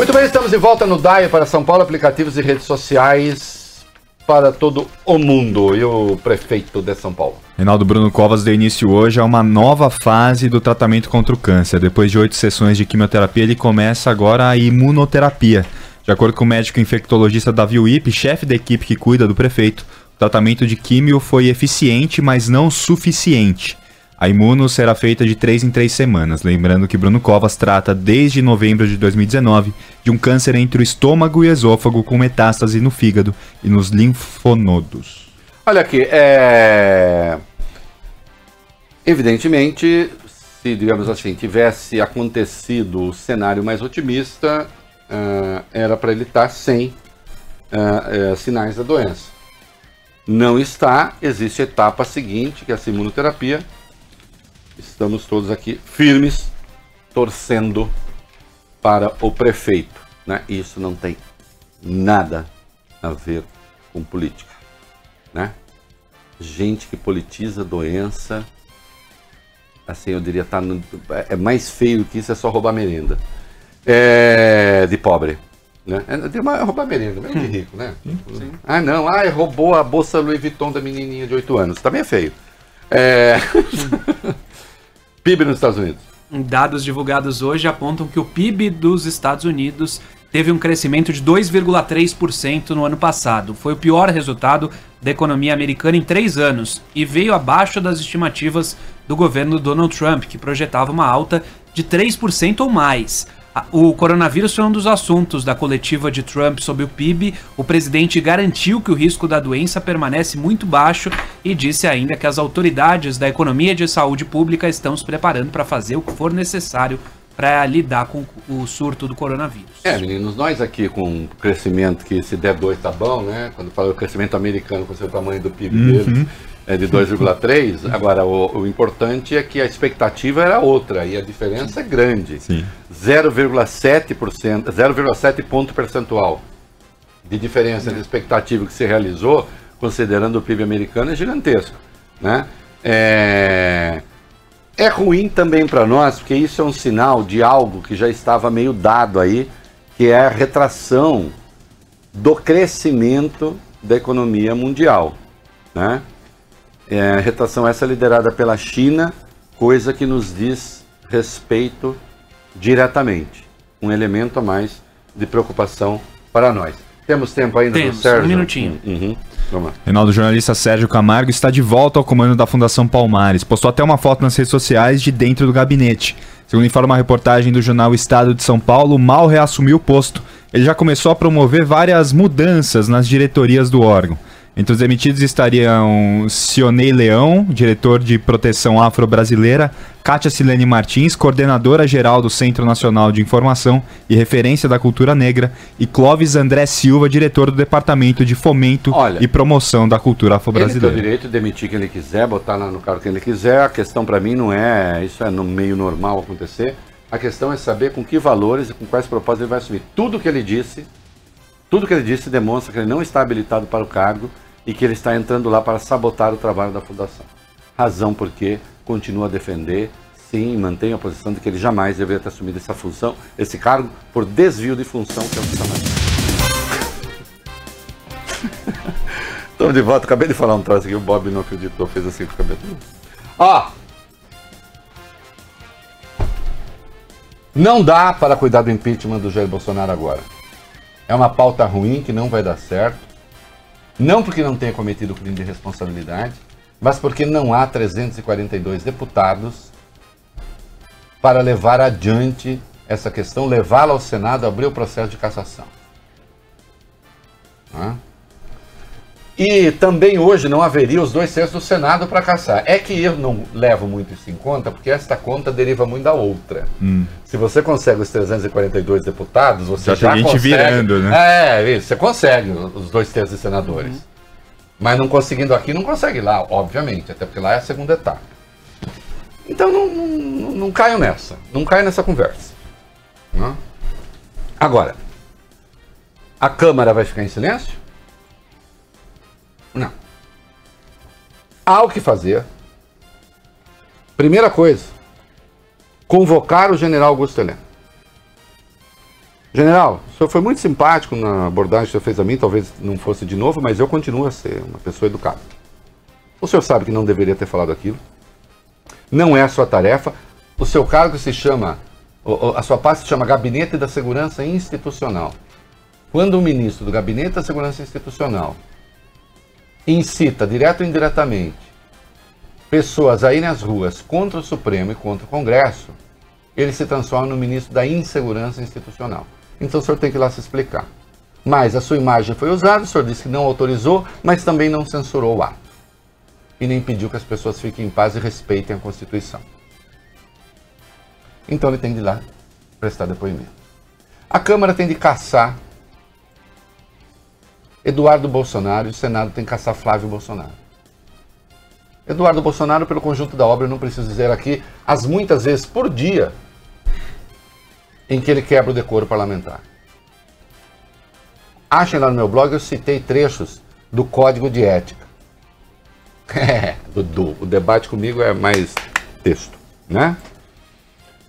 Muito bem, estamos de volta no DAE para São Paulo, aplicativos e redes sociais para todo o mundo. E o prefeito de São Paulo. Reinaldo Bruno Covas deu início hoje a uma nova fase do tratamento contra o câncer. Depois de oito sessões de quimioterapia, ele começa agora a imunoterapia. De acordo com o médico infectologista Davi Wip, chefe da equipe que cuida do prefeito, o tratamento de químio foi eficiente, mas não suficiente. A imuno será feita de 3 em 3 semanas. Lembrando que Bruno Covas trata desde novembro de 2019 de um câncer entre o estômago e o esôfago com metástase no fígado e nos linfonodos. Olha aqui, é. Evidentemente, se, digamos assim, tivesse acontecido o cenário mais otimista, uh, era para ele estar sem uh, uh, sinais da doença. Não está, existe a etapa seguinte, que é a imunoterapia, estamos todos aqui firmes, torcendo para o prefeito. Né? Isso não tem nada a ver com política. Né? Gente que politiza doença, assim eu diria, tá no, é mais feio que isso, é só roubar merenda. É, de pobre. Né? É, uma, roubar merenda, não é de rico, né? Sim. Ah, não, ah, roubou a bolsa Louis Vuitton da menininha de 8 anos. Também é feio. É... PIB nos Estados Unidos. Dados divulgados hoje apontam que o PIB dos Estados Unidos teve um crescimento de 2,3% no ano passado. Foi o pior resultado da economia americana em três anos e veio abaixo das estimativas do governo Donald Trump, que projetava uma alta de 3% ou mais. O coronavírus foi um dos assuntos da coletiva de Trump sobre o PIB. O presidente garantiu que o risco da doença permanece muito baixo e disse ainda que as autoridades da economia de saúde pública estão se preparando para fazer o que for necessário para lidar com o surto do coronavírus. É, meninos, nós aqui com o crescimento que se der dois tá bom, né? Quando fala o crescimento americano com o tamanho do PIB uhum. deles é de 2,3. Agora, o, o, importante é que a expectativa era outra e a diferença é grande. 0,7%, 0,7 ponto percentual de diferença de expectativa que se realizou, considerando o PIB americano, é gigantesco. Né? É, é ruim também para nós, porque isso é um sinal de algo que já estava meio dado aí, que é a retração do crescimento da economia mundial. Né? É, retração essa liderada pela China, coisa que nos diz respeito diretamente. Um elemento a mais de preocupação para nós. Temos tempo ainda, Temos, Sérgio? um minutinho. Uhum. Vamos lá. Reinaldo, jornalista Sérgio Camargo está de volta ao comando da Fundação Palmares. Postou até uma foto nas redes sociais de dentro do gabinete. Segundo informa a reportagem do jornal Estado de São Paulo, mal reassumiu o posto. Ele já começou a promover várias mudanças nas diretorias do órgão. Entre os demitidos estariam Sionei Leão, diretor de proteção afro-brasileira, Kátia Silene Martins, coordenadora geral do Centro Nacional de Informação e Referência da Cultura Negra, e Clóvis André Silva, diretor do Departamento de Fomento Olha, e Promoção da Cultura Afro-Brasileira. Ele tem o direito de demitir quem ele quiser, botar lá no cargo quem ele quiser. A questão para mim não é, isso é no meio normal acontecer. A questão é saber com que valores e com quais propósitos ele vai assumir. Tudo que ele disse tudo que ele disse demonstra que ele não está habilitado para o cargo e que ele está entrando lá para sabotar o trabalho da fundação. Razão porque continua a defender, sim, mantém a posição de que ele jamais deveria ter assumido essa função, esse cargo, por desvio de função, que é o que está Estamos de volta, acabei de falar um troço aqui, o Bob não acreditou, fez assim com o cabelo. Ó! Não dá para cuidar do impeachment do Jair Bolsonaro agora. É uma pauta ruim que não vai dar certo. Não porque não tenha cometido crime de responsabilidade, mas porque não há 342 deputados para levar adiante essa questão, levá-la ao Senado, abrir o processo de cassação. E também hoje não haveria os dois terços do Senado para caçar. É que eu não levo muito isso em conta, porque esta conta deriva muito da outra. Hum. Se você consegue os 342 deputados, você já, já gente consegue... virando, né? É, isso, você consegue os dois terços de senadores. Uhum. Mas não conseguindo aqui, não consegue lá, obviamente, até porque lá é a segunda etapa. Então não, não, não caio nessa, não caio nessa conversa. Não? Agora, a Câmara vai ficar em silêncio? Não. Há o que fazer. Primeira coisa, convocar o general Augusto Heleno. General, o senhor foi muito simpático na abordagem que o senhor fez a mim, talvez não fosse de novo, mas eu continuo a ser uma pessoa educada. O senhor sabe que não deveria ter falado aquilo. Não é a sua tarefa. O seu cargo se chama, a sua pasta se chama Gabinete da Segurança Institucional. Quando o ministro do Gabinete da Segurança Institucional incita, direto ou indiretamente, pessoas a às ruas contra o Supremo e contra o Congresso, ele se transforma no ministro da Insegurança Institucional. Então o senhor tem que ir lá se explicar. Mas a sua imagem foi usada, o senhor disse que não autorizou, mas também não censurou o ato. E nem pediu que as pessoas fiquem em paz e respeitem a Constituição. Então ele tem de ir lá prestar depoimento. A Câmara tem de caçar Eduardo Bolsonaro e o Senado tem que caçar Flávio Bolsonaro. Eduardo Bolsonaro, pelo conjunto da obra, eu não preciso dizer aqui, as muitas vezes por dia em que ele quebra o decoro parlamentar. Achem lá no meu blog, eu citei trechos do Código de Ética. É, Dudu, o debate comigo é mais texto, né?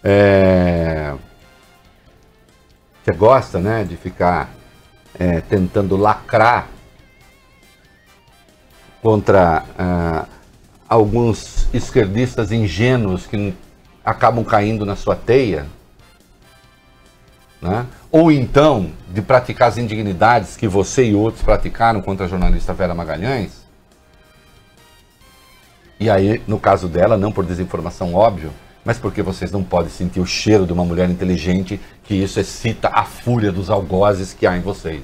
É... Você gosta, né, de ficar é, tentando lacrar contra ah, alguns esquerdistas ingênuos que acabam caindo na sua teia, né? ou então de praticar as indignidades que você e outros praticaram contra a jornalista Vera Magalhães, e aí, no caso dela, não por desinformação, óbvio, mas porque vocês não podem sentir o cheiro de uma mulher inteligente, que isso excita a fúria dos algozes que há em vocês.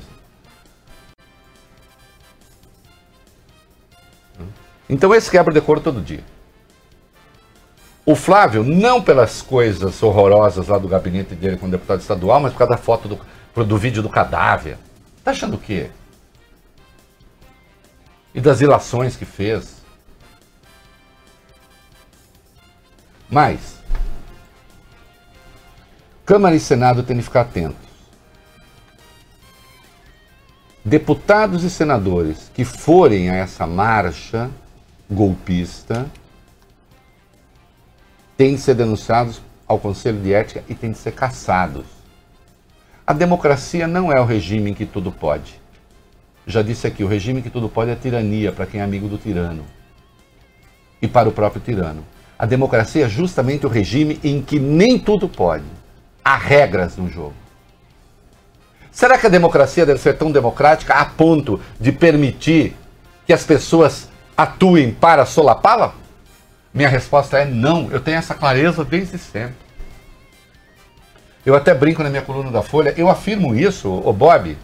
Então esse quebra decoro todo dia. O Flávio, não pelas coisas horrorosas lá do gabinete dele como deputado estadual, mas por causa da foto do, do vídeo do cadáver. Tá achando o quê? E das ilações que fez. Mas, Câmara e Senado têm que ficar atentos. Deputados e senadores que forem a essa marcha golpista têm de ser denunciados ao Conselho de Ética e têm de ser caçados. A democracia não é o regime em que tudo pode. Já disse aqui, o regime em que tudo pode é tirania para quem é amigo do tirano e para o próprio tirano. A democracia é justamente o regime em que nem tudo pode. Há regras no jogo. Será que a democracia deve ser tão democrática a ponto de permitir que as pessoas atuem para solapá-la? Minha resposta é não. Eu tenho essa clareza desde sempre. Eu até brinco na minha coluna da Folha, eu afirmo isso, o Bob,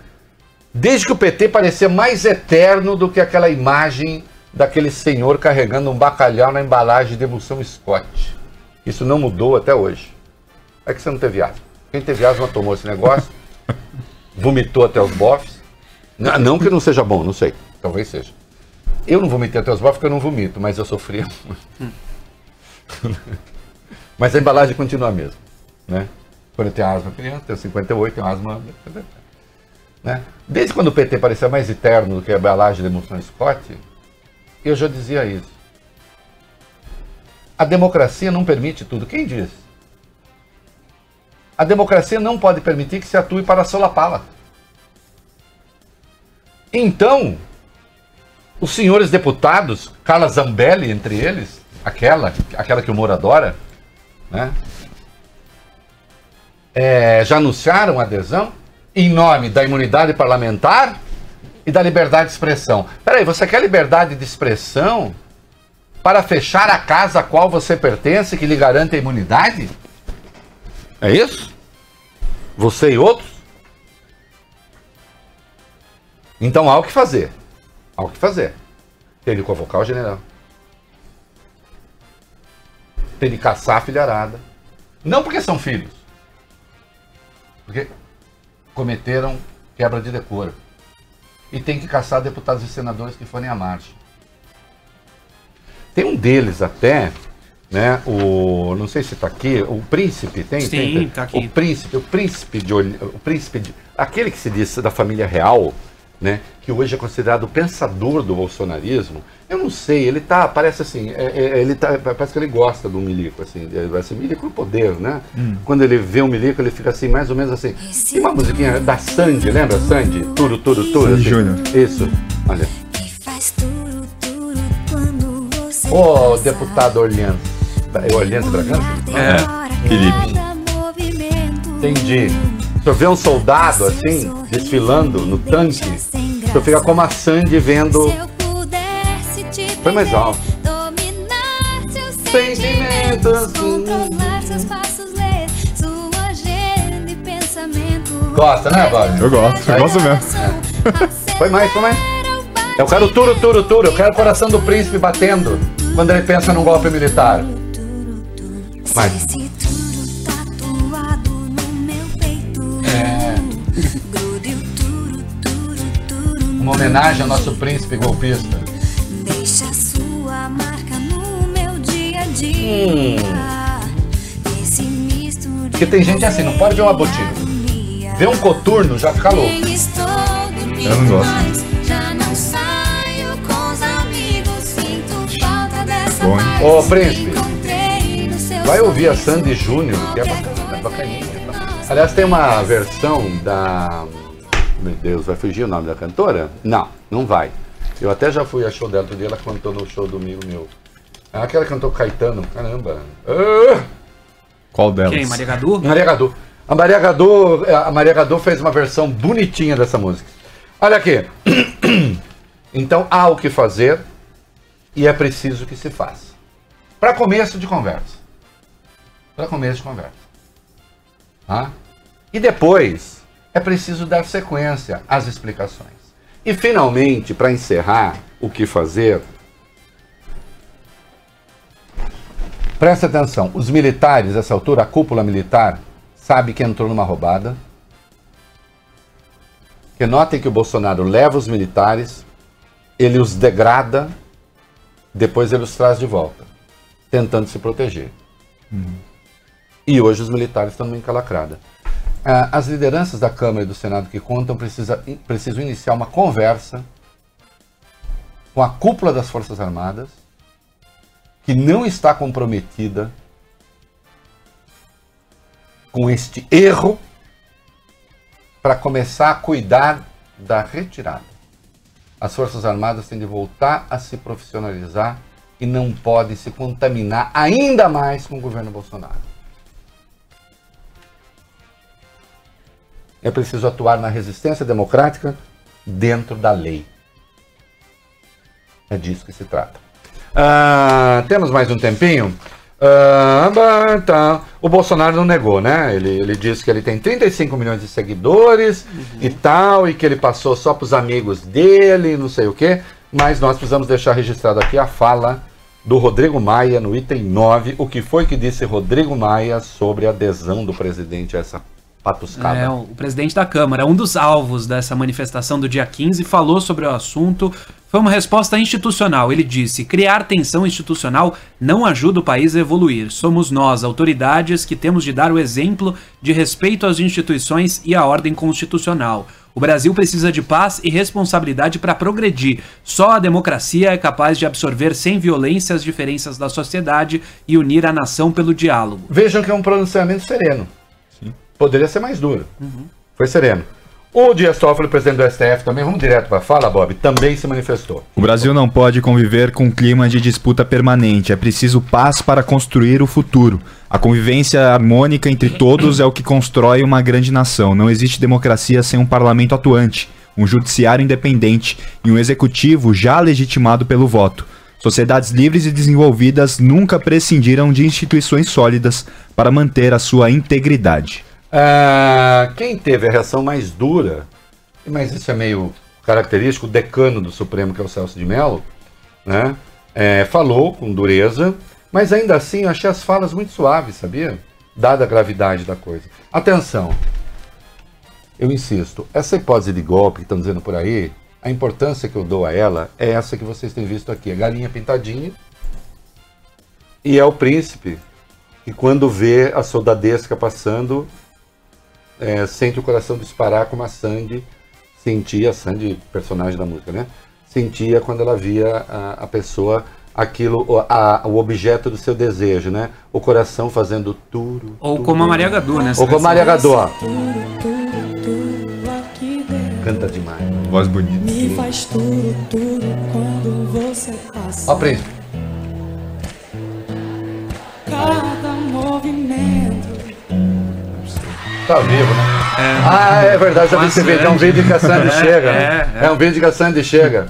desde que o PT parecia mais eterno do que aquela imagem daquele senhor carregando um bacalhau na embalagem de emulsão Scott. Isso não mudou até hoje. É que você não teve asma. Quem teve asma tomou esse negócio, vomitou até os bofs. Não, não que não seja bom, não sei. Talvez seja. Eu não vomitei até os bofs porque eu não vomito, mas eu sofria mas a embalagem continua a mesma. Né? Quando eu tenho asma criança, tenho 58, tenho asma. Né? Desde quando o PT parecia mais eterno do que a embalagem de emulsão Scott, eu já dizia isso. A democracia não permite tudo. Quem diz? A democracia não pode permitir que se atue para solapá-la. Então, os senhores deputados, Carla Zambelli entre eles, aquela, aquela que o Moro adora, né? É, já anunciaram adesão em nome da imunidade parlamentar e da liberdade de expressão. Peraí, você quer liberdade de expressão para fechar a casa a qual você pertence que lhe garante a imunidade? É isso? Você e outros? Então há o que fazer. Há o que fazer. Tem de convocar o general. Tem de caçar a filharada. Não porque são filhos. Porque cometeram quebra de decoro. E tem que caçar deputados e senadores que forem à marcha. Tem um deles até, né? O não sei se está aqui, o príncipe tem? Sim, tem, tá aqui. O príncipe, o príncipe de o príncipe de, aquele que se diz da família real, né, que hoje é considerado o pensador do bolsonarismo, eu não sei, ele tá, parece assim, é, é, ele tá, parece que ele gosta do Milico, assim, vai ser Milico no poder, né? Hum. Quando ele vê o Milico, ele fica assim, mais ou menos assim. Tem uma musiquinha da Sandy, lembra Sandy? Turo, turo, turo. Sandy assim. Júnior. Isso, olha. Ô, oh, deputado Orleans. É Orleans Bragança? É, Felipe. Entendi. Se eu ver um soldado assim, desfilando no tanque, eu fica como a Sandy vendo. Foi mais alto. Sentimentos. Gosta, né, Bob? Eu gosto, eu gosto mesmo. É. Foi mais, foi mais. Eu quero turo, turo, turo. Eu quero o coração do príncipe batendo quando ele pensa num golpe militar. Mas. Uma homenagem ao nosso príncipe golpista. Deixa sua marca no meu dia a dia. Hum. Porque tem gente assim, não pode ver uma botina. Ver um coturno já fica louco. Eu não gosto. Ô, príncipe, vai ouvir a Sandy Júnior, que é bacana, é bacaninha. Tá? Aliás, tem uma versão da. Meu Deus, vai fugir o nome da cantora? Não, não vai. Eu até já fui a show dela, outro dia ela cantou no show do amigo meu. Aquela cantou Caetano, caramba. Ah! Qual delas? Quem? Maria Gadu? Maria Gadu. A Maria Gadu, a Maria Gadu fez uma versão bonitinha dessa música. Olha aqui. Então há o que fazer e é preciso que se faça. Para começo de conversa. Para começo de conversa. Tá? E depois é preciso dar sequência às explicações. E finalmente, para encerrar o que fazer, presta atenção: os militares, nessa altura, a cúpula militar, sabe que entrou numa roubada. Que notem que o Bolsonaro leva os militares, ele os degrada, depois ele os traz de volta tentando se proteger. Uhum. E hoje os militares estão numa encalacrada. Ah, as lideranças da Câmara e do Senado que contam precisa, precisam iniciar uma conversa com a cúpula das Forças Armadas, que não está comprometida com este erro, para começar a cuidar da retirada. As Forças Armadas têm de voltar a se profissionalizar e não pode se contaminar ainda mais com o governo Bolsonaro. É preciso atuar na resistência democrática dentro da lei. É disso que se trata. Ah, temos mais um tempinho? Ah, tá. O Bolsonaro não negou, né? Ele, ele disse que ele tem 35 milhões de seguidores uhum. e tal, e que ele passou só para os amigos dele, não sei o quê. Mas nós precisamos deixar registrado aqui a fala do Rodrigo Maia no item 9. O que foi que disse Rodrigo Maia sobre a adesão do presidente a essa patuscada? É, o presidente da Câmara, um dos alvos dessa manifestação do dia 15, falou sobre o assunto. Foi uma resposta institucional. Ele disse: criar tensão institucional não ajuda o país a evoluir. Somos nós, autoridades, que temos de dar o exemplo de respeito às instituições e à ordem constitucional. O Brasil precisa de paz e responsabilidade para progredir. Só a democracia é capaz de absorver sem violência as diferenças da sociedade e unir a nação pelo diálogo. Vejam que é um pronunciamento sereno. Poderia ser mais duro. Uhum. Foi sereno. O Dias Toffoli, presidente do STF, também, vamos direto para fala, Bob, também se manifestou. O Brasil não pode conviver com um clima de disputa permanente. É preciso paz para construir o futuro. A convivência harmônica entre todos é o que constrói uma grande nação. Não existe democracia sem um parlamento atuante, um judiciário independente e um executivo já legitimado pelo voto. Sociedades livres e desenvolvidas nunca prescindiram de instituições sólidas para manter a sua integridade. Ah, quem teve a reação mais dura, mas isso é meio característico, o decano do Supremo, que é o Celso de Mello, né, é, falou com dureza, mas ainda assim eu achei as falas muito suaves, sabia? Dada a gravidade da coisa. Atenção, eu insisto, essa hipótese de golpe que estão dizendo por aí, a importância que eu dou a ela é essa que vocês têm visto aqui, a galinha pintadinha, e é o príncipe que quando vê a soldadesca passando, é, sente o coração disparar como a Sandy sentia, Sandy, personagem da música, né? Sentia quando ela via a, a pessoa aquilo, a, o objeto do seu desejo, né? O coração fazendo tudo. Ou tudo. como a Maria Gadu, né? Ou como a Maria Gadu, ó. Canta demais. Voz bonita. Me faz tudo, tudo quando você passa. Ó, príncipe. Cada movimento. Tá vivo, né? Ah, é verdade, já vi esse vídeo. É um vídeo que a Sandy É, chega, né? é, É, um vídeo que a Sandy chega.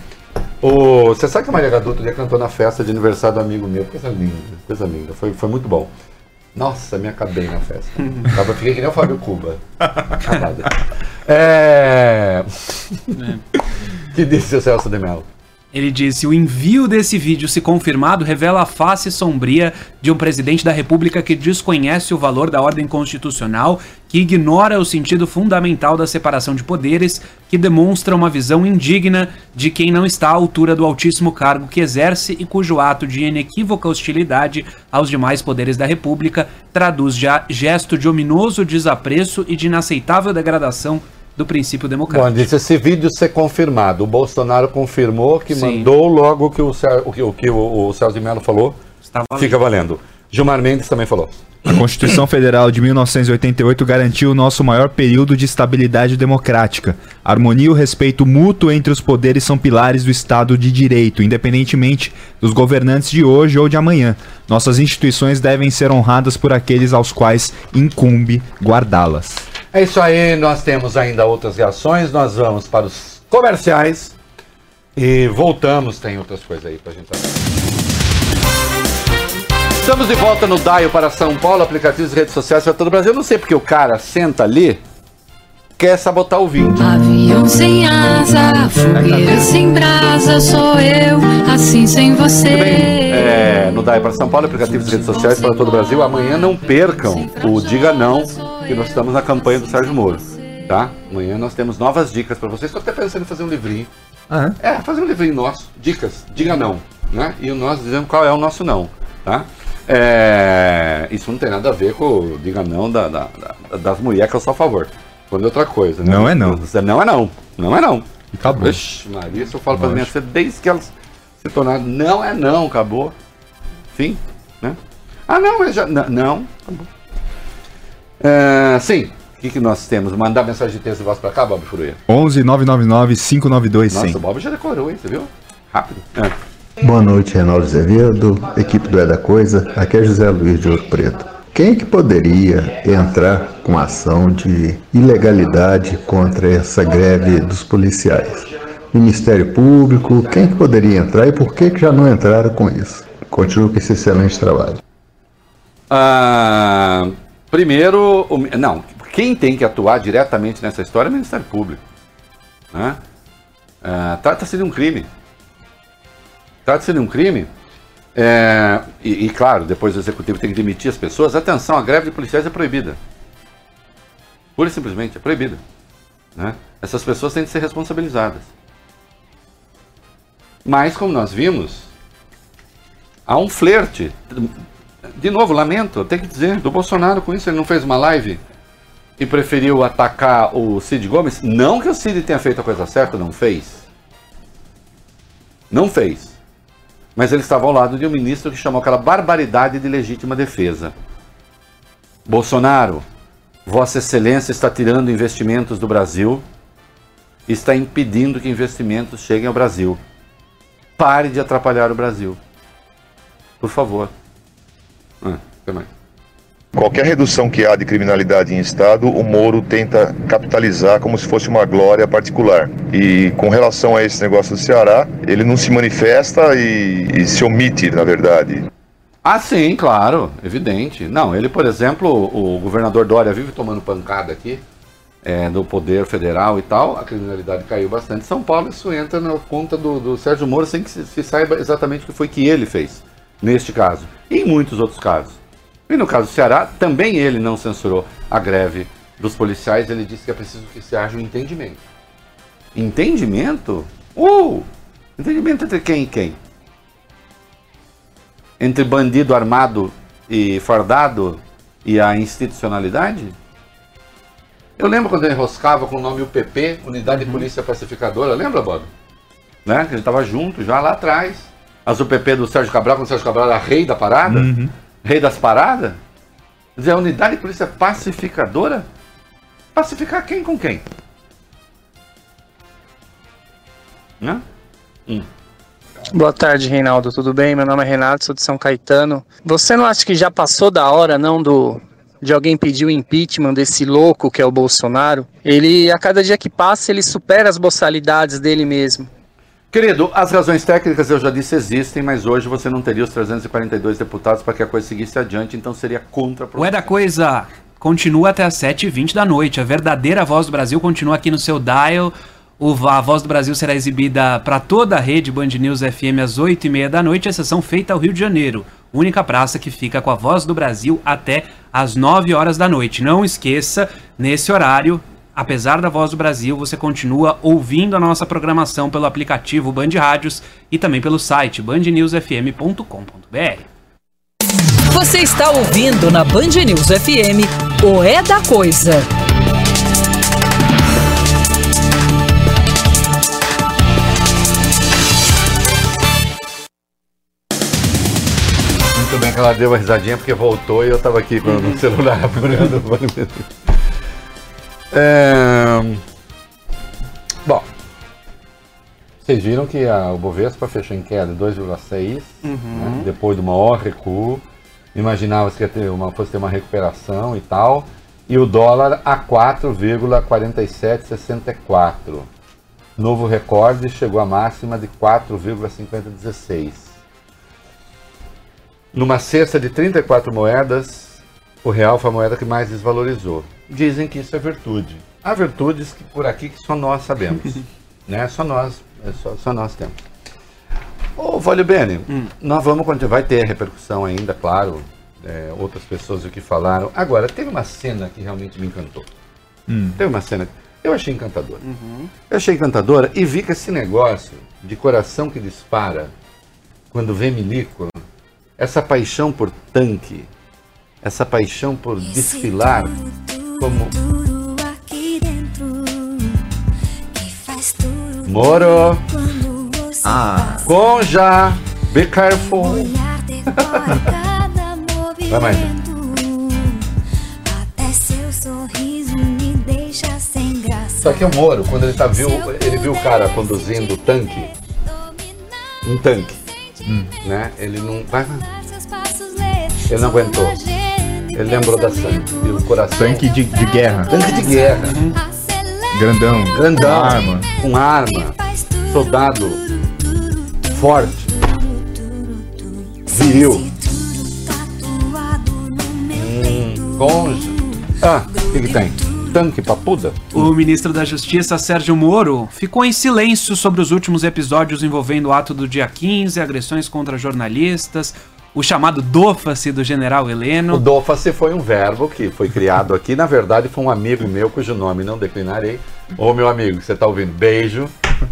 O, você sabe que a Maria Gadu outro dia cantou na festa de aniversário do amigo meu? Coisa linda, coisa linda. Foi, foi muito bom. Nossa, me acabei na festa. Tava, fiquei que nem o Fábio Cuba. Acabado. É... que disse o Celso de Mello? Ele disse: o envio desse vídeo, se confirmado, revela a face sombria de um presidente da República que desconhece o valor da ordem constitucional, que ignora o sentido fundamental da separação de poderes, que demonstra uma visão indigna de quem não está à altura do altíssimo cargo que exerce e cujo ato de inequívoca hostilidade aos demais poderes da República traduz já gesto de ominoso desapreço e de inaceitável degradação do princípio Bom, democrático. disse esse vídeo ser confirmado. O Bolsonaro confirmou que Sim. mandou logo que o, Cer- o que o, que o, o Celso de Mello falou. Está valendo. Fica valendo. Gilmar Mendes também falou. A Constituição Federal de 1988 garantiu o nosso maior período de estabilidade democrática. A harmonia e o respeito mútuo entre os poderes são pilares do Estado de Direito, independentemente dos governantes de hoje ou de amanhã. Nossas instituições devem ser honradas por aqueles aos quais incumbe guardá-las. É isso aí, nós temos ainda outras reações, nós vamos para os comerciais e voltamos, tem outras coisas aí pra gente falar. Estamos de volta no Daio para São Paulo, aplicativos e redes sociais para todo o Brasil. Eu não sei porque o cara senta ali, quer sabotar o vídeo. Avião sem asa, fogueira sem brasa, sou eu, assim sem você. É, no Daio para São Paulo, aplicativos e redes sociais para todo o Brasil. Amanhã não percam o Diga Não, que nós estamos na campanha do Sérgio Moro, tá? Amanhã nós temos novas dicas para vocês. Estou até pensando em fazer um livrinho. Ah, É, fazer um livrinho nosso, dicas, diga não, né? E nós dizendo qual é o nosso não, tá? É, isso não tem nada a ver com o diga não da, da- da- das mulheres que eu sou a favor. Quando é outra coisa, né? Não é não. Não é não, não é não. Acabou. Ixi, Maria, isso eu falo para minhas filhas desde que elas se tornaram, não é não, acabou. Fim, né? Ah, não, mas já, não, não acabou. É, sim, o que, que nós temos? Mandar mensagem de texto e voz para cá, Bob Furuia? 11 999 592 Nossa, 100. o Bob já decorou, hein? Você viu? Rápido. É. Boa noite, Reinaldo Azevedo, equipe do É da Coisa. Aqui é José Luiz de Ouro Preto. Quem é que poderia entrar com ação de ilegalidade contra essa greve dos policiais? Ministério Público, quem que poderia entrar e por que, que já não entraram com isso? Continuo com esse excelente trabalho. Ah, primeiro, não, quem tem que atuar diretamente nessa história é o Ministério Público. Né? Ah, Trata-se de um crime. Trata-se de um crime. É, e, e, claro, depois o executivo tem que demitir as pessoas. Atenção, a greve de policiais é proibida. Pura e simplesmente, é proibida. né? Essas pessoas têm de ser responsabilizadas. Mas, como nós vimos, há um flerte. De novo, lamento, eu tenho que dizer, do Bolsonaro com isso. Ele não fez uma live e preferiu atacar o Cid Gomes. Não que o Cid tenha feito a coisa certa, não fez. Não fez. Mas ele estava ao lado de um ministro que chamou aquela barbaridade de legítima defesa. Bolsonaro, Vossa Excelência está tirando investimentos do Brasil está impedindo que investimentos cheguem ao Brasil. Pare de atrapalhar o Brasil. Por favor. Ah, que mais? Qualquer redução que há de criminalidade em Estado, o Moro tenta capitalizar como se fosse uma glória particular. E com relação a esse negócio do Ceará, ele não se manifesta e, e se omite, na verdade. Ah, sim, claro, evidente. Não, ele, por exemplo, o governador Dória vive tomando pancada aqui é, do poder federal e tal, a criminalidade caiu bastante. São Paulo, isso entra na conta do, do Sérgio Moro sem que se, se saiba exatamente o que foi que ele fez, neste caso, e em muitos outros casos. E no caso do Ceará, também ele não censurou a greve dos policiais, ele disse que é preciso que se haja um entendimento. Entendimento? Uh! Entendimento entre quem e quem? Entre bandido armado e fardado e a institucionalidade? Eu lembro quando ele enroscava com o nome UPP, Unidade de Polícia Pacificadora, lembra, Bob? Né? Que ele estava junto já lá atrás. As UPP do Sérgio Cabral, quando o Sérgio Cabral era rei da parada, rei das paradas. Quer dizer, a Unidade de Polícia Pacificadora? Pacificar quem com quem? Né? Boa tarde, Reinaldo. Tudo bem? Meu nome é Renato, sou de São Caetano. Você não acha que já passou da hora, não, do de alguém pedir o impeachment desse louco que é o Bolsonaro? Ele, a cada dia que passa, ele supera as boçalidades dele mesmo. Querido, as razões técnicas eu já disse existem, mas hoje você não teria os 342 deputados para que a coisa seguisse adiante, então seria contra O É da Coisa continua até às 7h20 da noite. A verdadeira Voz do Brasil continua aqui no seu dial. O, a Voz do Brasil será exibida para toda a rede Band News FM às 8h30 da noite, exceção feita ao Rio de Janeiro. Única praça que fica com a Voz do Brasil até às 9 horas da noite. Não esqueça, nesse horário, apesar da Voz do Brasil, você continua ouvindo a nossa programação pelo aplicativo Band Rádios e também pelo site bandnewsfm.com.br. Você está ouvindo na Band News FM o É da Coisa. Muito bem que ela deu uma risadinha porque voltou e eu tava aqui com o celular apurando. É, Bom, vocês viram que a, o Bovespa fechou em queda de 2,6, né, depois do maior recuo. Imaginava-se que ia ter uma, fosse ter uma recuperação e tal. E o dólar a 4,4764. Novo recorde chegou à máxima de 4,5016. Numa cesta de 34 moedas, o real foi a moeda que mais desvalorizou. Dizem que isso é virtude. Há virtudes que por aqui que só nós sabemos. né? Só nós, é só, só nós temos. Ô, Vale Bene, nós vamos continuar. Vai ter repercussão ainda, claro. é, outras pessoas o que falaram. Agora, teve uma cena que realmente me encantou. Teve uma cena que eu achei encantadora. Eu achei encantadora e vi que esse negócio de coração que dispara quando vê milico, essa paixão por tanque, essa paixão por desfilar como? Moro, Ah, Conja, be careful. Vai mais. Só que o Moro, quando ele tá viu, ele viu o cara conduzindo o tanque, um tanque, né? Ele não, ele não aguentou. Ele lembrou da sangue e o coração. tanque de, de guerra. Tanque de guerra, Grandão. grandão, Com arma. com arma, soldado forte, viril, hum, conja. Ah, o que, que tem? Tanque papuda? O ministro da Justiça, Sérgio Moro, ficou em silêncio sobre os últimos episódios envolvendo o ato do dia 15, agressões contra jornalistas, o chamado dofa-se do general O Heleno. dofa-se foi um verbo que foi criado aqui. Na verdade, foi um amigo meu, cujo nome não declinarei. Ô, meu amigo, você tá ouvindo? Beijo,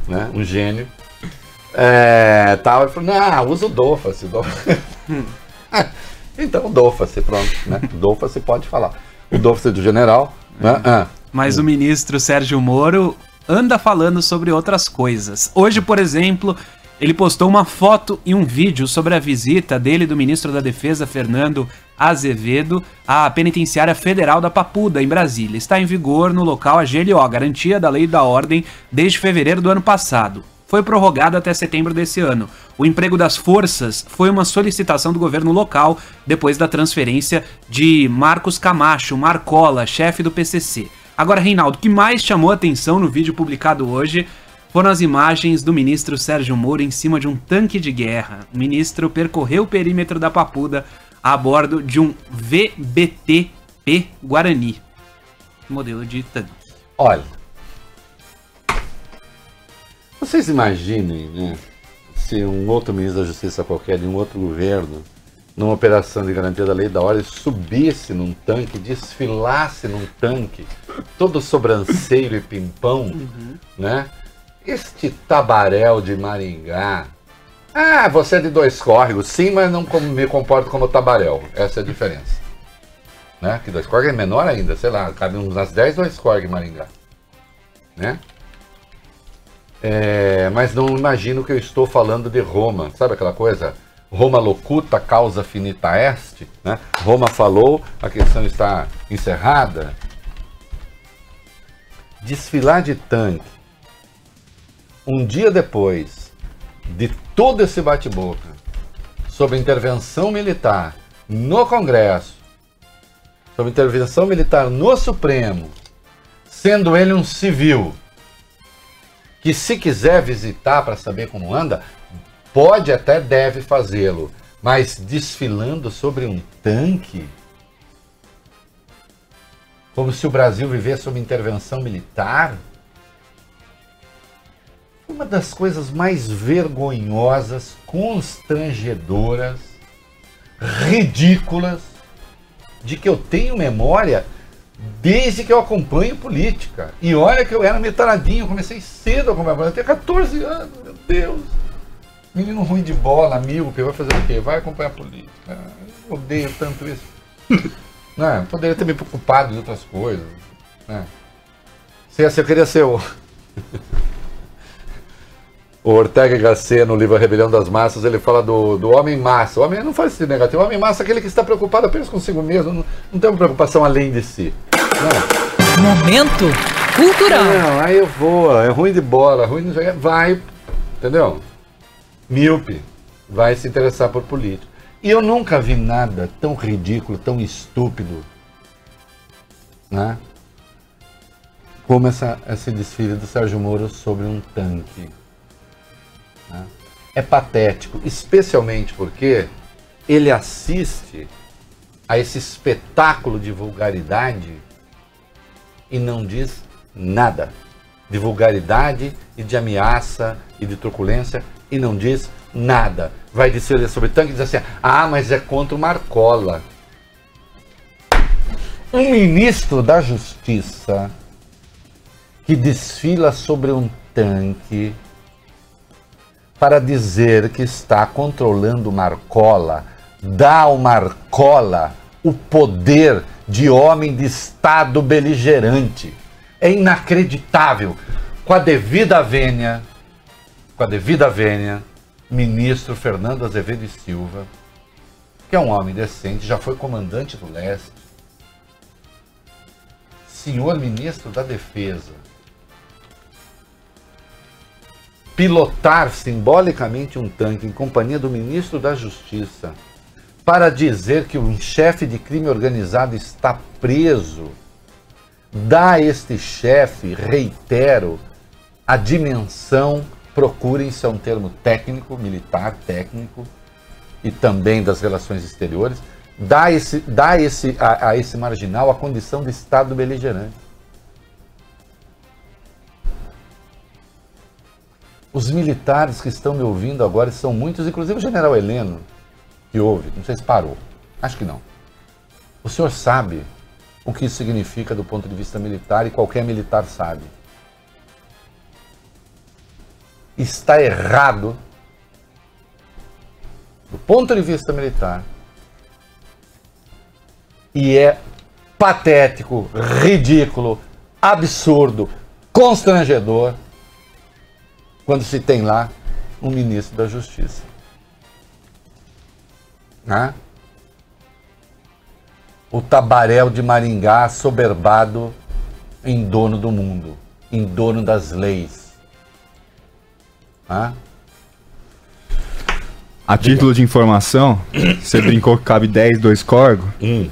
né? Um gênio. É, tal, ele falou, não, usa o dofa-se. dofa-se." então, dofa-se, pronto, né? Dofa-se pode falar. O dofa-se do general, né? Ah, Mas o ministro Sérgio Moro anda falando sobre outras coisas. Hoje, por exemplo, ele postou uma foto e um vídeo sobre a visita dele do ministro da Defesa, Fernando Azevedo, à penitenciária federal da Papuda, em Brasília. Está em vigor no local a GLO, Garantia da Lei e da Ordem, desde fevereiro do ano passado. Foi prorrogado até setembro desse ano. O emprego das forças foi uma solicitação do governo local depois da transferência de Marcos Camacho, Marcola, chefe do PCC. Agora, Reinaldo, o que mais chamou atenção no vídeo publicado hoje foram as imagens do ministro Sérgio Moro em cima de um tanque de guerra. O ministro percorreu o perímetro da Papuda a bordo de um VBT-P Guarani, modelo de tanque. olha. Vocês imaginem, né? Se um outro ministro da Justiça qualquer de um outro governo, numa operação de garantia da lei da ordem, subisse num tanque, desfilasse num tanque, todo sobranceiro e pimpão, né? Este tabaréu de Maringá. Ah, você é de dois córregos, sim, mas não me comporto como tabaréu. Essa é a diferença. Né? Que dois corg é menor ainda, sei lá, cabe umas 10 dois corg em Maringá. Né? É, mas não imagino que eu estou falando de Roma. Sabe aquela coisa? Roma locuta, causa finita est. Né? Roma falou, a questão está encerrada. Desfilar de tanque um dia depois de todo esse bate-boca sobre intervenção militar no Congresso, sobre intervenção militar no Supremo, sendo ele um civil que se quiser visitar para saber como anda, pode até deve fazê-lo, mas desfilando sobre um tanque, como se o Brasil vivesse sob intervenção militar, uma das coisas mais vergonhosas, constrangedoras, ridículas de que eu tenho memória desde que eu acompanho política. E olha que eu era metaradinho, comecei cedo a acompanhar política, eu tenho 14 anos, meu Deus. Menino ruim de bola, míope, vai fazer o quê? Vai acompanhar política. Eu odeio tanto isso. Não, poderia ter me preocupado de outras coisas. Né? Se, se eu queria ser o. O Ortega Gasset, no livro A Rebelião das Massas, ele fala do, do homem massa. O homem não faz esse negativo. O homem massa é aquele que está preocupado apenas consigo mesmo, não, não tem uma preocupação além de si. Não. Momento cultural. Não, aí eu vou, é ruim de bola, ruim de jogar, vai, entendeu? Míope, vai se interessar por política. E eu nunca vi nada tão ridículo, tão estúpido, né? Como essa, esse desfile do Sérgio Moro sobre um tanque. É patético, especialmente porque ele assiste a esse espetáculo de vulgaridade e não diz nada. De vulgaridade e de ameaça e de truculência e não diz nada. Vai dizer sobre tanque e diz assim: ah, mas é contra o Marcola. Um ministro da Justiça que desfila sobre um tanque para dizer que está controlando Marcola, dá ao Marcola o poder de homem de Estado beligerante. É inacreditável. Com a devida vênia, com a devida vênia, ministro Fernando Azevedo e Silva, que é um homem decente, já foi comandante do leste, senhor ministro da Defesa, pilotar simbolicamente um tanque em companhia do ministro da Justiça para dizer que um chefe de crime organizado está preso, dá a este chefe, reitero, a dimensão, procurem isso é um termo técnico, militar, técnico, e também das relações exteriores, dá, esse, dá esse, a, a esse marginal a condição de Estado beligerante. Os militares que estão me ouvindo agora são muitos, inclusive o general Heleno, que ouve, não sei se parou, acho que não. O senhor sabe o que isso significa do ponto de vista militar e qualquer militar sabe. Está errado, do ponto de vista militar, e é patético, ridículo, absurdo, constrangedor quando se tem lá um ministro da Justiça. Né? O tabaréu de Maringá soberbado em dono do mundo, em dono das leis. Né? A título de informação, você brincou que cabe 10, 2 corgo. Hum.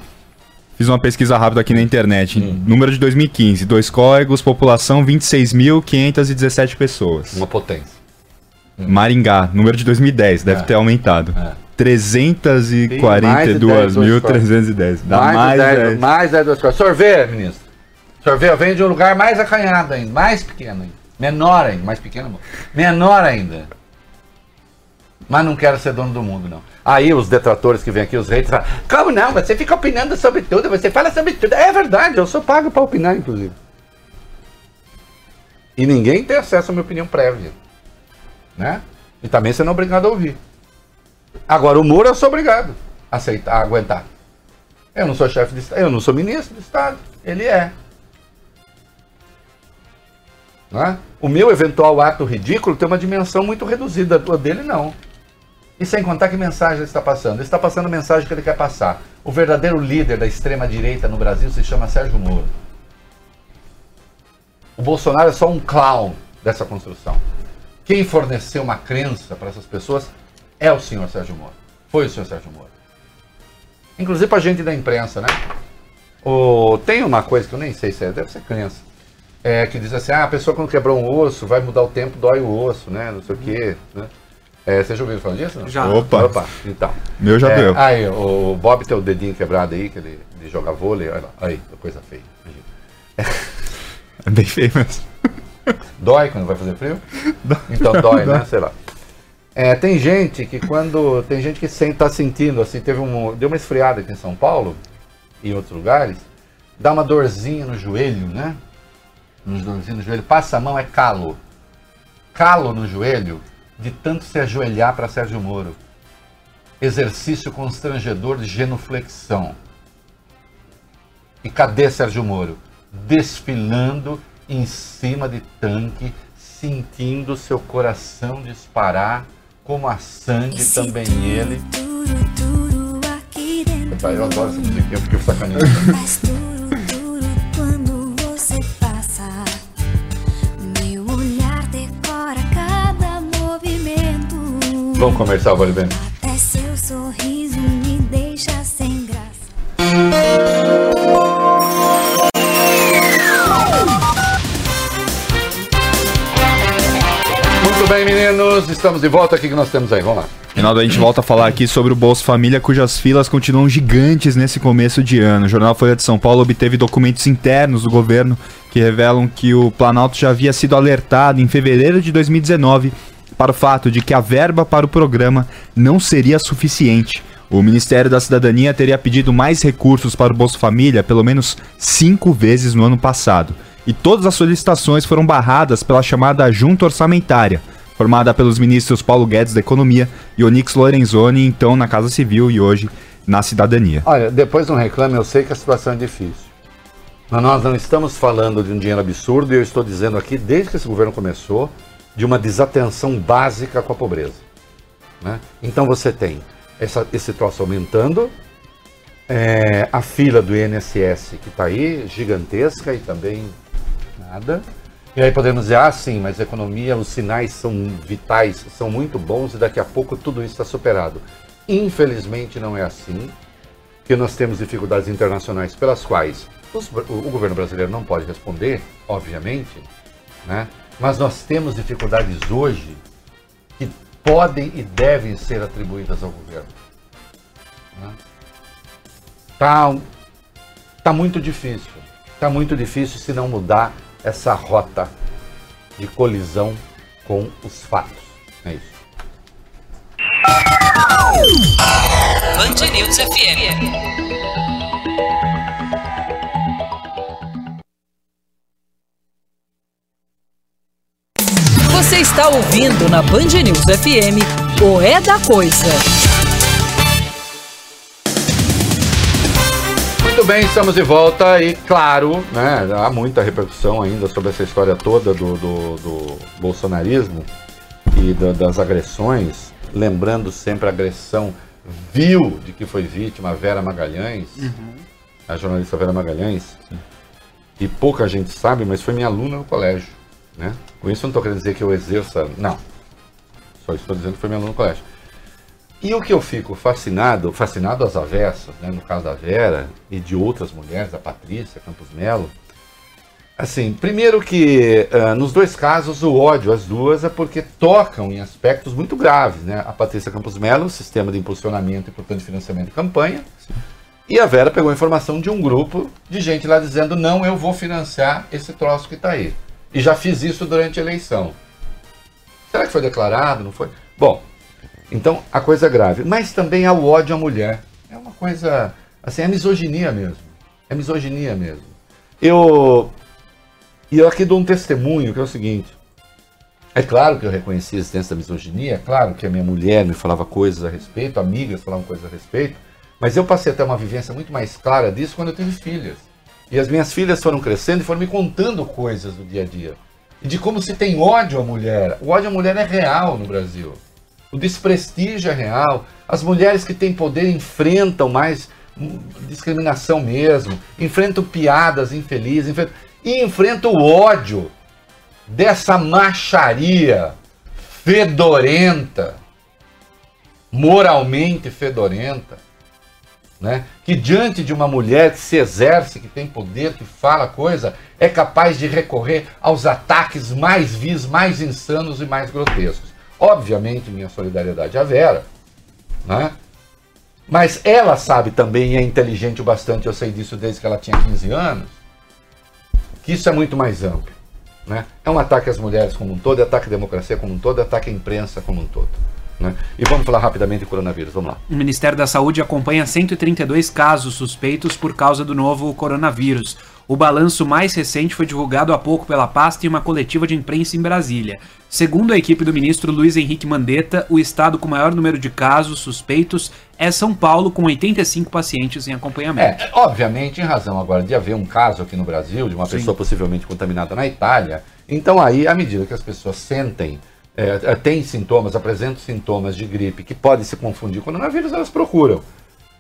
Fiz uma pesquisa rápida aqui na internet. Número de 2015, dois córregos, população 26.517 pessoas. Uma potência. Maringá, número de 2010, deve É. ter aumentado. É. 342.310. Dá mais, mais, de 10, 10. mais 10 duas coisas. Sorvê, ministro. Sorvê vem de um lugar mais acanhado ainda, mais pequeno ainda. Menor ainda, mais pequeno, menor ainda. Mas não quero ser dono do mundo, não. Aí os detratores que vêm aqui, os reis, falam, como não? Você fica opinando sobre tudo, você fala sobre tudo. É verdade, eu sou pago para opinar, inclusive. E ninguém tem acesso à minha opinião prévia. Né? E também você não é obrigado a ouvir. Agora, o muro eu sou obrigado a aceitar, a aguentar. Eu não sou chefe de Estado, eu não sou ministro de Estado. Ele é. Não é? O meu eventual ato ridículo tem uma dimensão muito reduzida, o dele não. E sem contar que mensagem ele está passando. Ele está passando a mensagem que ele quer passar. O verdadeiro líder da extrema-direita no Brasil se chama Sérgio Moro. O Bolsonaro é só um clown dessa construção. Quem forneceu uma crença para essas pessoas é o senhor Sérgio Moro. Foi o senhor Sérgio Moro. Inclusive para gente da imprensa, né? O, tem uma coisa que eu nem sei se é, deve ser crença. É, que diz assim, ah, a pessoa quando quebrou um osso, vai mudar o tempo, dói o osso, né? Não sei o quê. Né? É, você já ouviu falar disso? Não? Já. Opa. Opa, então. Meu já É, deu. Aí, o Bob tem o dedinho quebrado aí, que ele, ele joga vôlei, olha lá. Aí, coisa feia. É bem feio mesmo. Dói quando vai fazer frio? Então dói, né? Sei lá. É, tem gente que quando. Tem gente que sente, tá sentindo, assim, teve um. Deu uma esfriada aqui em São Paulo e em outros lugares, dá uma dorzinha no joelho, né? Uma dorzinha no joelho, passa a mão, é calo. Calo no joelho de tanto se ajoelhar para Sérgio Moro. Exercício constrangedor de genuflexão. E cadê Sérgio Moro? Desfilando em cima de tanque, sentindo seu coração disparar, como a Sandy também ele. Eu adoro essa musiquinha porque eu sacaneio. Vamos começar, vale bem. Até seu sorriso me deixa sem graça. Muito bem, meninos, estamos de volta. O que que nós temos aí? Vamos lá. Reinaldo, a gente volta a falar aqui sobre o Bolsa Família, cujas filas continuam gigantes nesse começo de ano. O jornal Folha de São Paulo obteve documentos internos do governo que revelam que o Planalto já havia sido alertado em fevereiro de 2019 para o fato de que a verba para o programa não seria suficiente. O Ministério da Cidadania teria pedido mais recursos para o Bolsa Família pelo menos cinco vezes no ano passado. E todas as solicitações foram barradas pela chamada Junta Orçamentária, formada pelos ministros Paulo Guedes da Economia e Onix Lorenzoni, então na Casa Civil e hoje na Cidadania. Olha, depois não reclame, eu sei que a situação é difícil. Mas nós não estamos falando de um dinheiro absurdo e eu estou dizendo aqui, desde que esse governo começou, de uma desatenção básica com a pobreza. né? Então você tem essa- esse troço aumentando, é, a fila do INSS que está aí, gigantesca e também nada. E aí podemos dizer, ah, sim, mas a economia, os sinais são vitais, são muito bons e daqui a pouco tudo isso está superado. Infelizmente não é assim, que nós temos dificuldades internacionais pelas quais os- o, o governo brasileiro não pode responder, obviamente, né? Mas nós temos dificuldades hoje que podem e devem ser atribuídas ao governo. Né? Tá, muito difícil. Tá muito difícil se não mudar essa rota de colisão com os fatos. É isso. Band News FM. Está ouvindo na Band News FM o É da Coisa. Muito bem, estamos de volta e, claro, né, há muita repercussão ainda sobre essa história toda do, do, do bolsonarismo e da- das agressões. Lembrando sempre a agressão vil de que foi vítima a Vera Magalhães, a jornalista Vera Magalhães. E pouca gente sabe, mas foi minha aluna no colégio. Né? Com isso eu não estou querendo dizer que eu exerça. Não. Só estou dizendo que foi minha aluna no colégio. E o que eu fico fascinado, fascinado às avessas, né, no caso da Vera e de outras mulheres, da Patrícia Campos Melo, assim, primeiro que ah, nos dois casos o ódio às duas é porque tocam em aspectos muito graves, né? A Patrícia Campos Melo, sistema de impulsionamento e portanto financiamento de campanha, e a Vera pegou a informação de um grupo de gente lá dizendo não, eu vou financiar esse troço que está aí. E já fiz isso durante a eleição. Será que foi declarado? Não foi? Bom, então a coisa é grave. Mas também há o ódio à mulher. É uma coisa. Assim, é misoginia mesmo. É misoginia mesmo. Eu. E eu aqui dou um testemunho que é o seguinte. É claro que eu reconheci a existência da misoginia, é claro que a minha mulher me falava coisas a respeito, amigas falavam coisas a respeito, Mas eu passei a ter uma vivência muito mais clara disso quando eu tive filhas. E as minhas filhas foram crescendo e foram me contando coisas do dia a dia. E de como se tem ódio à mulher. O ódio à mulher é real no Brasil. O desprestígio é real. As mulheres que têm poder enfrentam mais discriminação mesmo, enfrentam piadas infelizes, enfrentam, e enfrentam o ódio dessa macharia fedorenta, moralmente fedorenta, né? que diante de uma mulher que se exerce, que tem poder, que fala coisa, é capaz de recorrer aos ataques mais vis, mais insanos e mais grotescos. Obviamente, minha solidariedade à Vera, né? mas ela sabe também, e é inteligente o bastante, eu sei disso desde que ela tinha 15 anos, que isso é muito mais amplo. Né? É um ataque às mulheres como um todo, é ataque à democracia como um todo, é ataque à imprensa como um todo. Né? E vamos falar rapidamente de coronavírus, vamos lá. O Ministério da Saúde acompanha 132 casos suspeitos por causa do novo coronavírus. O balanço mais recente foi divulgado há pouco pela pasta em uma coletiva de imprensa em Brasília. Segundo a equipe do ministro Luiz Henrique Mandetta, o estado com maior número de casos suspeitos é São Paulo, com 85 pacientes em acompanhamento. É, obviamente, em razão agora de haver um caso aqui no Brasil, de uma Sim. pessoa possivelmente contaminada na Itália, então aí, à medida que as pessoas sentem, é, é, têm sintomas, apresentam sintomas de gripe que podem se confundir com coronavírus, elas procuram.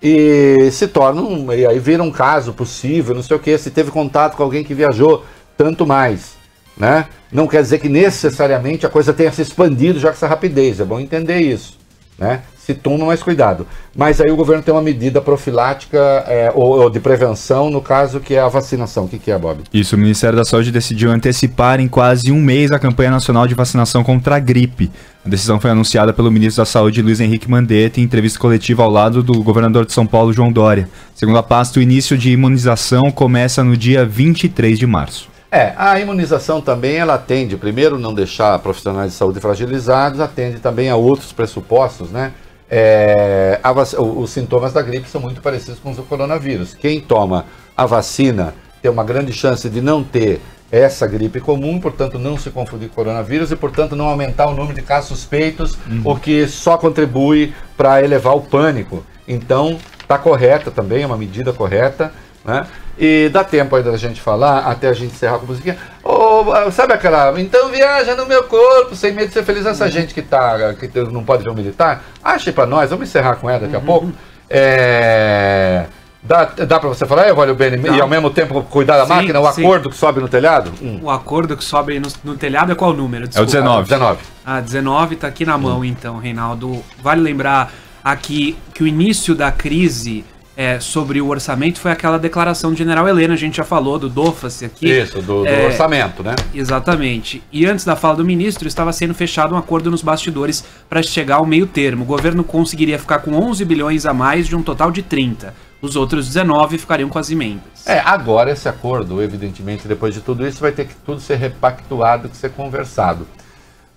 E se tornam, e aí vira um caso possível, não sei o que, se teve contato com alguém que viajou, tanto mais. Né? Não quer dizer que necessariamente a coisa tenha se expandido já com essa rapidez, é bom entender isso. Né? Se toma mais cuidado. Mas aí o governo tem uma medida profilática é, ou, ou de prevenção, no caso que é a vacinação. O que, que é, Bob? Isso, o Ministério da Saúde decidiu antecipar em quase um mês a campanha nacional de vacinação contra a gripe. A decisão foi anunciada pelo ministro da Saúde, Luiz Henrique Mandetta, em entrevista coletiva ao lado do governador de São Paulo, João Dória. Segundo a pasta, o início de imunização começa no dia 23 de março. É, a imunização também ela atende, primeiro, não deixar profissionais de saúde fragilizados, atende também a outros pressupostos, né? É, vac- os sintomas da gripe são muito parecidos com os do coronavírus. Quem toma a vacina tem uma grande chance de não ter essa gripe comum, portanto não se confundir com coronavírus e, portanto, não aumentar o número de casos suspeitos, o que só contribui para elevar o pânico. Então, está correta também, é uma medida correta, né? E dá tempo ainda da gente falar, até a gente encerrar com a musiquinha. Ô, sabe aquela, então viaja no meu corpo, sem medo de ser feliz. Essa gente que, tá, que não pode ver um militar, ache para nós, vamos encerrar com ela daqui a pouco. É... Dá, dá para você falar, Evalio Beni, Dá. e ao mesmo tempo cuidar da Sim, máquina, o sim. acordo que sobe no telhado? Hum. O acordo que sobe no, no telhado é qual número? É o Desculpa. 19. 19. Ah, 19 tá aqui na mão, então, Reinaldo. Vale lembrar aqui que o início da crise é, sobre o orçamento foi aquela declaração do general Helena, a gente já falou do DOFAS aqui. Isso, do, do É, orçamento, né? Exatamente. E antes da fala do ministro, estava sendo fechado um acordo nos bastidores para chegar ao meio termo. O governo conseguiria ficar com 11 bilhões a mais de um total de 30. Os outros 19 ficariam com as emendas. É, agora esse acordo, evidentemente, depois de tudo isso, vai ter que tudo ser repactuado, que ser conversado.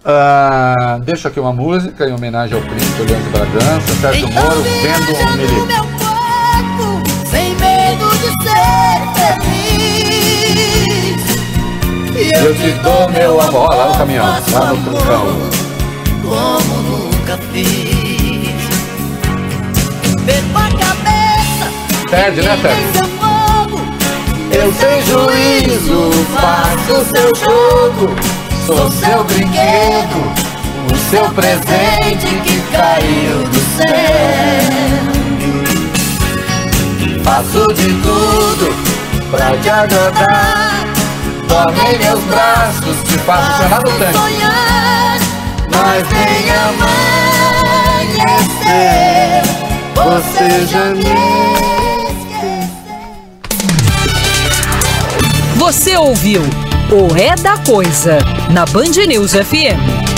Ah, deixo aqui uma música em homenagem ao príncipe Leandro Bragança, Sérgio Moro, vendo um milico. E Eu te dou meu amor, lá no caminhão, lá no trucão. como nunca fiz. Perco a cabeça, Perde, né, Sérgio? Eu sem juízo faço seu jogo, sou seu brinquedo, o seu presente que caiu do céu. Faço de tudo pra te agradar. Tome em meus braços, te faço chorar no tanque. Sonhar, Mas nem amanhecer, você já me Você ouviu o É da Coisa na Band News FM.